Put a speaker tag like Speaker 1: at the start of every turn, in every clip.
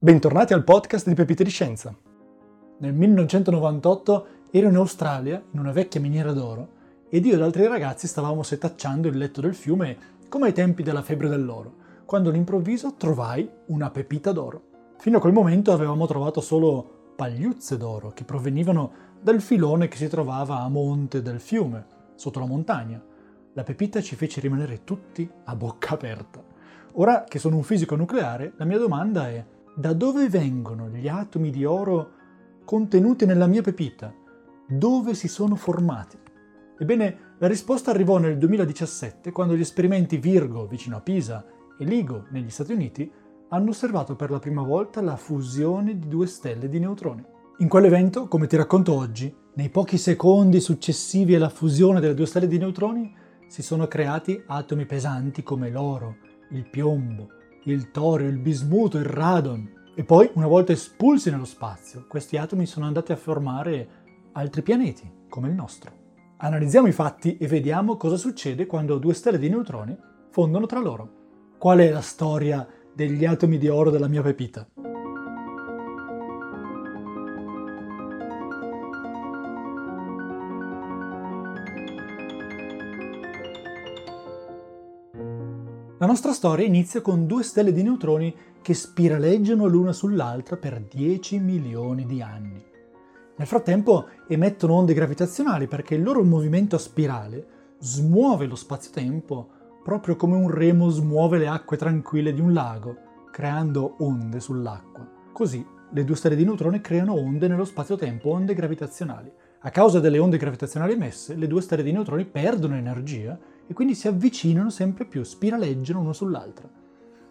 Speaker 1: Bentornati al podcast di Pepite di Scienza. Nel 1998 ero in Australia, in una vecchia miniera d'oro, ed io ed altri ragazzi stavamo setacciando il letto del fiume come ai tempi della febbre dell'oro, quando all'improvviso trovai una pepita d'oro. Fino a quel momento avevamo trovato solo pagliuzze d'oro che provenivano dal filone che si trovava a monte del fiume, sotto la montagna. La pepita ci fece rimanere tutti a bocca aperta. Ora che sono un fisico nucleare, la mia domanda è da dove vengono gli atomi di oro contenuti nella mia pepita? Dove si sono formati? Ebbene, la risposta arrivò nel 2017 quando gli esperimenti Virgo vicino a Pisa e LIGO negli Stati Uniti hanno osservato per la prima volta la fusione di due stelle di neutroni. In quell'evento, come ti racconto oggi, nei pochi secondi successivi alla fusione delle due stelle di neutroni si sono creati atomi pesanti come l'oro, il piombo, il torio, il bismuto, il radon. E poi, una volta espulsi nello spazio, questi atomi sono andati a formare altri pianeti, come il nostro. Analizziamo i fatti e vediamo cosa succede quando due stelle di neutroni fondono tra loro. Qual è la storia degli atomi di oro della mia pepita? Nostra storia inizia con due stelle di neutroni che spiraleggiano l'una sull'altra per 10 milioni di anni. Nel frattempo emettono onde gravitazionali perché il loro movimento a spirale smuove lo spazio-tempo proprio come un remo smuove le acque tranquille di un lago, creando onde sull'acqua. Così le due stelle di neutroni creano onde nello spazio-tempo, onde gravitazionali. A causa delle onde gravitazionali emesse, le due stelle di neutroni perdono energia e quindi si avvicinano sempre più, spiraleggiano uno sull'altra.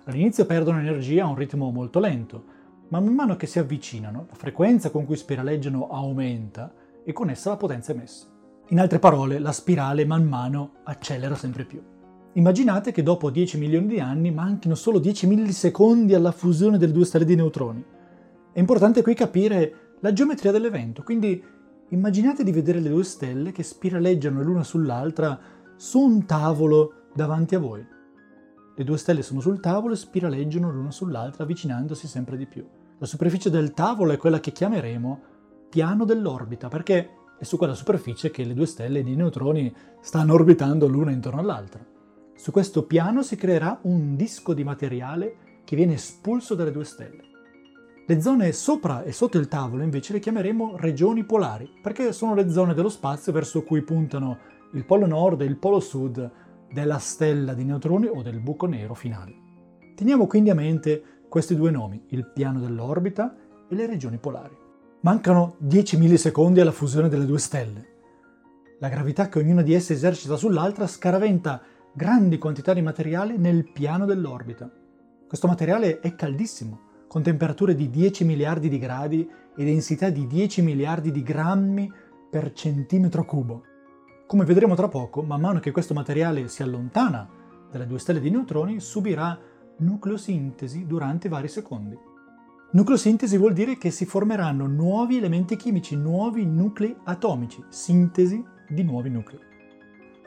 Speaker 1: All'inizio perdono energia a un ritmo molto lento, ma man mano che si avvicinano, la frequenza con cui spiraleggiano aumenta e con essa la potenza emessa. In altre parole, la spirale man mano accelera sempre più. Immaginate che dopo 10 milioni di anni manchino solo 10 millisecondi alla fusione delle due stelle di neutroni. È importante qui capire la geometria dell'evento, quindi immaginate di vedere le due stelle che spiraleggiano l'una sull'altra su un tavolo davanti a voi. Le due stelle sono sul tavolo e spiraleggiano l'una sull'altra avvicinandosi sempre di più. La superficie del tavolo è quella che chiameremo piano dell'orbita, perché è su quella superficie che le due stelle di neutroni stanno orbitando l'una intorno all'altra. Su questo piano si creerà un disco di materiale che viene espulso dalle due stelle. Le zone sopra e sotto il tavolo invece le chiameremo regioni polari, perché sono le zone dello spazio verso cui puntano il polo nord e il polo sud della stella di neutroni o del buco nero finale. Teniamo quindi a mente questi due nomi, il piano dell'orbita e le regioni polari. Mancano 10 millisecondi alla fusione delle due stelle. La gravità che ognuna di esse esercita sull'altra scaraventa grandi quantità di materiale nel piano dell'orbita. Questo materiale è caldissimo, con temperature di 10 miliardi di gradi e densità di 10 miliardi di grammi per centimetro cubo. Come vedremo tra poco, man mano che questo materiale si allontana dalle due stelle di neutroni, subirà nucleosintesi durante vari secondi. Nucleosintesi vuol dire che si formeranno nuovi elementi chimici, nuovi nuclei atomici, sintesi di nuovi nuclei.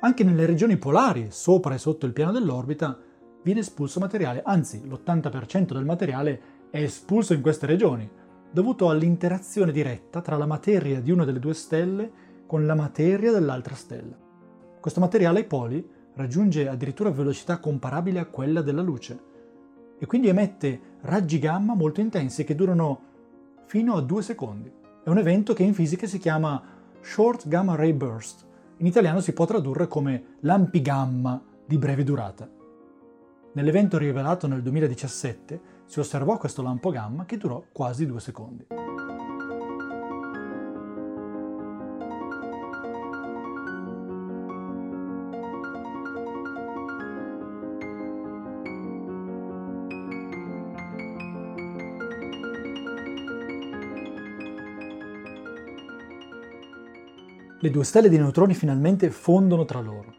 Speaker 1: Anche nelle regioni polari, sopra e sotto il piano dell'orbita, viene espulso materiale, anzi l'80% del materiale è espulso in queste regioni, dovuto all'interazione diretta tra la materia di una delle due stelle con la materia dell'altra stella. Questo materiale ai poli raggiunge addirittura velocità comparabili a quella della luce e quindi emette raggi gamma molto intensi che durano fino a due secondi. È un evento che in fisica si chiama Short Gamma Ray Burst. In italiano si può tradurre come lampi gamma di breve durata. Nell'evento rivelato nel 2017 si osservò questo lampo gamma che durò quasi due secondi. Le due stelle di neutroni finalmente fondono tra loro.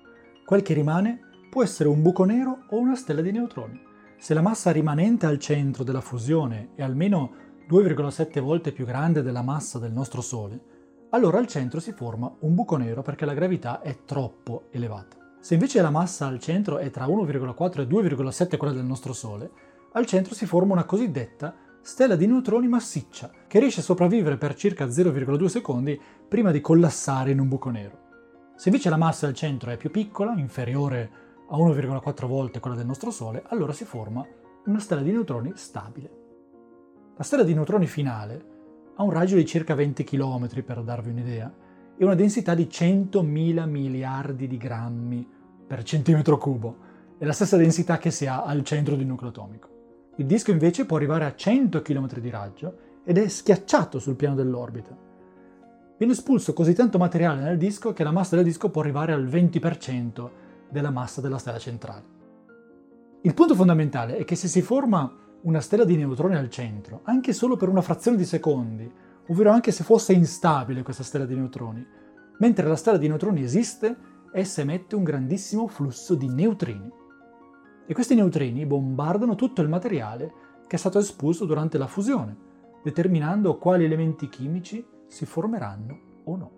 Speaker 1: Quel che rimane può essere un buco nero o una stella di neutroni. Se la massa rimanente al centro della fusione è almeno 2,7 volte più grande della massa del nostro Sole, allora al centro si forma un buco nero perché la gravità è troppo elevata. Se invece la massa al centro è tra 1,4 e 2,7 quella del nostro Sole, al centro si forma una cosiddetta stella di neutroni massiccia, che riesce a sopravvivere per circa 0,2 secondi prima di collassare in un buco nero. Se invece la massa al centro è più piccola, inferiore a 1,4 volte quella del nostro Sole, allora si forma una stella di neutroni stabile. La stella di neutroni finale ha un raggio di circa 20 km per darvi un'idea e una densità di 100.000 miliardi di grammi per centimetro cubo, è la stessa densità che si ha al centro di un nucleo atomico. Il disco invece può arrivare a 100 km di raggio ed è schiacciato sul piano dell'orbita. Viene espulso così tanto materiale nel disco che la massa del disco può arrivare al 20% della massa della stella centrale. Il punto fondamentale è che se si forma una stella di neutroni al centro, anche solo per una frazione di secondi, ovvero anche se fosse instabile questa stella di neutroni, mentre la stella di neutroni esiste, essa emette un grandissimo flusso di neutrini. E questi neutrini bombardano tutto il materiale che è stato espulso durante la fusione, determinando quali elementi chimici si formeranno o no.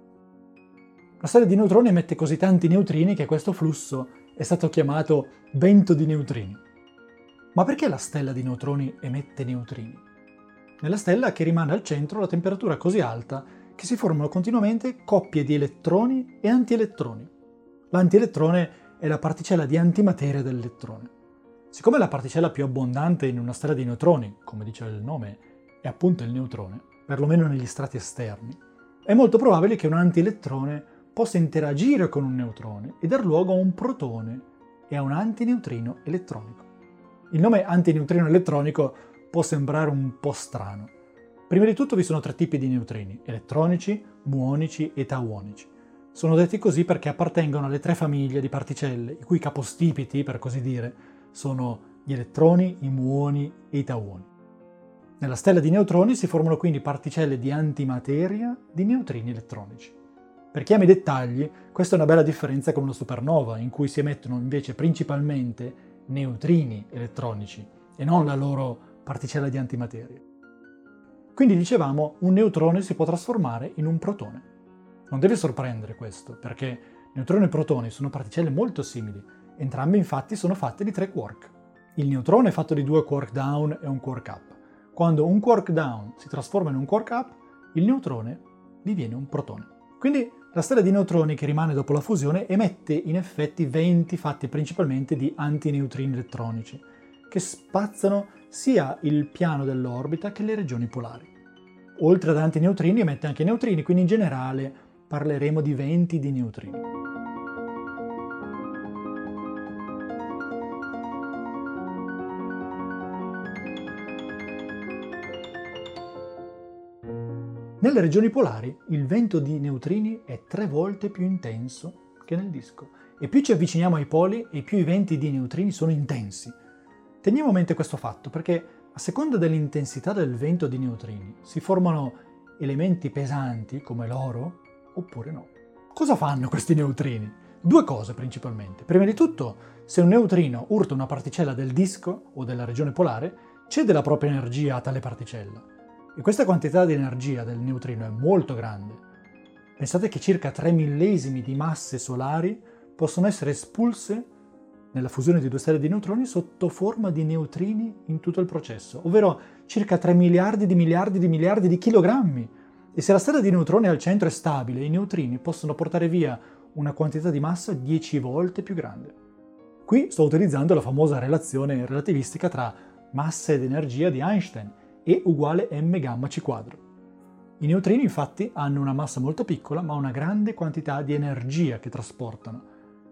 Speaker 1: La stella di neutroni emette così tanti neutrini che questo flusso è stato chiamato vento di neutrini. Ma perché la stella di neutroni emette neutrini? Nella stella che rimane al centro la temperatura è così alta che si formano continuamente coppie di elettroni e antielettroni. L'antielettrone è la particella di antimateria dell'elettrone. Siccome la particella più abbondante in una stella di neutroni, come dice il nome, è appunto il neutrone, perlomeno negli strati esterni, è molto probabile che un antielettrone possa interagire con un neutrone e dar luogo a un protone e a un antineutrino elettronico. Il nome antineutrino elettronico può sembrare un po' strano. Prima di tutto vi sono tre tipi di neutrini, elettronici, muonici e tauonici. Sono detti così perché appartengono alle tre famiglie di particelle, i cui capostipiti, per così dire, sono gli elettroni, i muoni e i tauoni. Nella stella di neutroni si formano quindi particelle di antimateria di neutrini elettronici. Per chi ama i dettagli, questa è una bella differenza con una supernova, in cui si emettono invece principalmente neutrini elettronici e non la loro particella di antimateria. Quindi dicevamo, un neutrone si può trasformare in un protone. Non deve sorprendere questo, perché neutroni e protoni sono particelle molto simili, entrambe infatti sono fatte di tre quark. Il neutrone è fatto di due quark down e un quark up. Quando un quark down si trasforma in un quark up, il neutrone diviene un protone. Quindi la stella di neutroni che rimane dopo la fusione emette in effetti venti fatti principalmente di antineutrini elettronici, che spazzano sia il piano dell'orbita che le regioni polari. Oltre ad antineutrini emette anche neutrini, quindi in generale parleremo di venti di neutrini. Nelle regioni polari il vento di neutrini è tre volte più intenso che nel disco e più ci avviciniamo ai poli e più i venti di neutrini sono intensi. Teniamo a mente questo fatto perché a seconda dell'intensità del vento di neutrini si formano elementi pesanti come l'oro oppure no. Cosa fanno questi neutrini? Due cose principalmente. Prima di tutto, se un neutrino urta una particella del disco o della regione polare, cede la propria energia a tale particella e questa quantità di energia del neutrino è molto grande. Pensate che circa 3 millesimi di masse solari possono essere espulse nella fusione di due stelle di neutroni sotto forma di neutrini in tutto il processo, ovvero circa 3 miliardi di miliardi di miliardi di chilogrammi. E se la stella di neutroni al centro è stabile, i neutrini possono portare via una quantità di massa 10 volte più grande. Qui sto utilizzando la famosa relazione relativistica tra massa ed energia di Einstein, e uguale m gamma c quadro. I neutrini infatti hanno una massa molto piccola ma una grande quantità di energia che trasportano,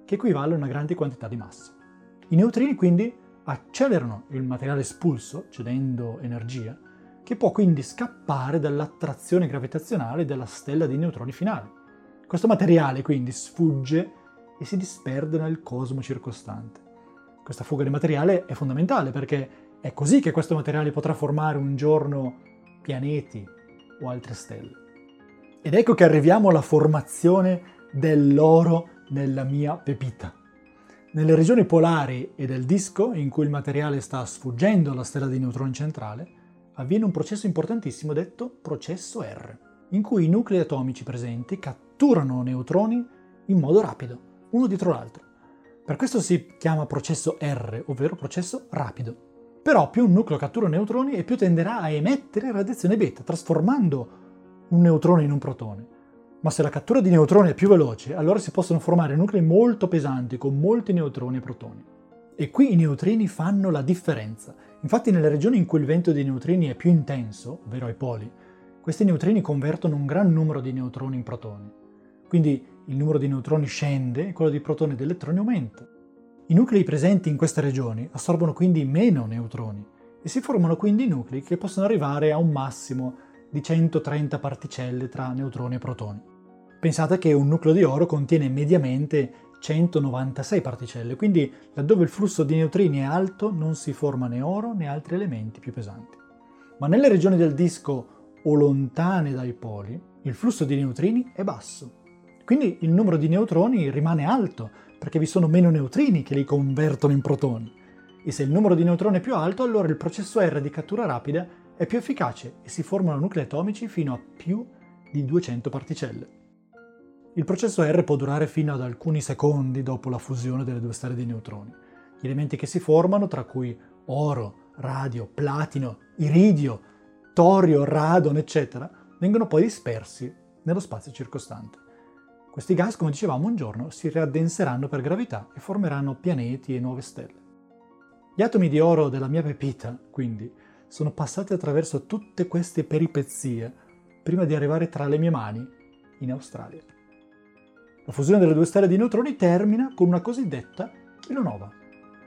Speaker 1: che equivale a una grande quantità di massa. I neutrini quindi accelerano il materiale espulso, cedendo energia, che può quindi scappare dall'attrazione gravitazionale della stella di neutroni finale. Questo materiale quindi sfugge e si disperde nel cosmo circostante. Questa fuga di materiale è fondamentale perché è così che questo materiale potrà formare un giorno pianeti o altre stelle. Ed ecco che arriviamo alla formazione dell'oro nella mia pepita. Nelle regioni polari e del disco, in cui il materiale sta sfuggendo alla stella di neutroni centrale, avviene un processo importantissimo detto processo R, in cui i nuclei atomici presenti catturano neutroni in modo rapido, uno dietro l'altro. Per questo si chiama processo R, ovvero processo rapido. Però più un nucleo cattura neutroni e più tenderà a emettere radiazione beta, trasformando un neutrone in un protone. Ma se la cattura di neutroni è più veloce, allora si possono formare nuclei molto pesanti con molti neutroni e protoni. E qui i neutrini fanno la differenza. Infatti nelle regioni in cui il vento dei neutrini è più intenso, ovvero ai poli, questi neutrini convertono un gran numero di neutroni in protoni. Quindi il numero di neutroni scende e quello di protoni ed elettroni aumenta. I nuclei presenti in queste regioni assorbono quindi meno neutroni e si formano quindi nuclei che possono arrivare a un massimo di 130 particelle tra neutroni e protoni. Pensate che un nucleo di oro contiene mediamente 196 particelle, quindi laddove il flusso di neutrini è alto non si forma né oro né altri elementi più pesanti. Ma nelle regioni del disco o lontane dai poli, il flusso di neutrini è basso. Quindi il numero di neutroni rimane alto, perché vi sono meno neutrini che li convertono in protoni. E se il numero di neutroni è più alto, allora il processo R di cattura rapida è più efficace e si formano nuclei atomici fino a più di 200 particelle. Il processo R può durare fino ad alcuni secondi dopo la fusione delle due stelle di neutroni. Gli elementi che si formano, tra cui oro, radio, platino, iridio, torio, radon, eccetera, vengono poi dispersi nello spazio circostante. Questi gas, come dicevamo, un giorno si riaddenseranno per gravità e formeranno pianeti e nuove stelle. Gli atomi di oro della mia pepita, quindi, sono passati attraverso tutte queste peripezie prima di arrivare tra le mie mani in Australia. La fusione delle due stelle di neutroni termina con una cosiddetta kilonova.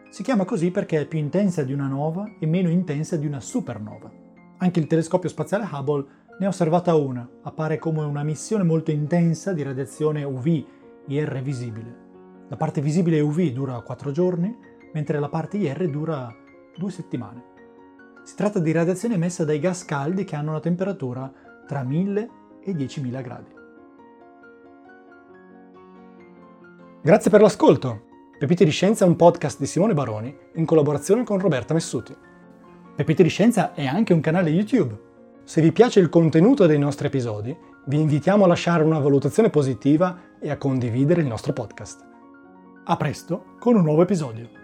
Speaker 1: Si chiama così perché è più intensa di una nova e meno intensa di una supernova. Anche il telescopio spaziale Hubble ne ha osservata una, appare come una missione molto intensa di radiazione UV, IR visibile. La parte visibile UV dura 4 giorni, mentre la parte IR dura 2 settimane. Si tratta di radiazione emessa dai gas caldi che hanno una temperatura tra 1000 e 10.000 gradi. Grazie per l'ascolto! Pepite di Scienza è un podcast di Simone Baroni in collaborazione con Roberta Messuti. Pepite di Scienza è anche un canale YouTube. Se vi piace il contenuto dei nostri episodi, vi invitiamo a lasciare una valutazione positiva e a condividere il nostro podcast. A presto con un nuovo episodio.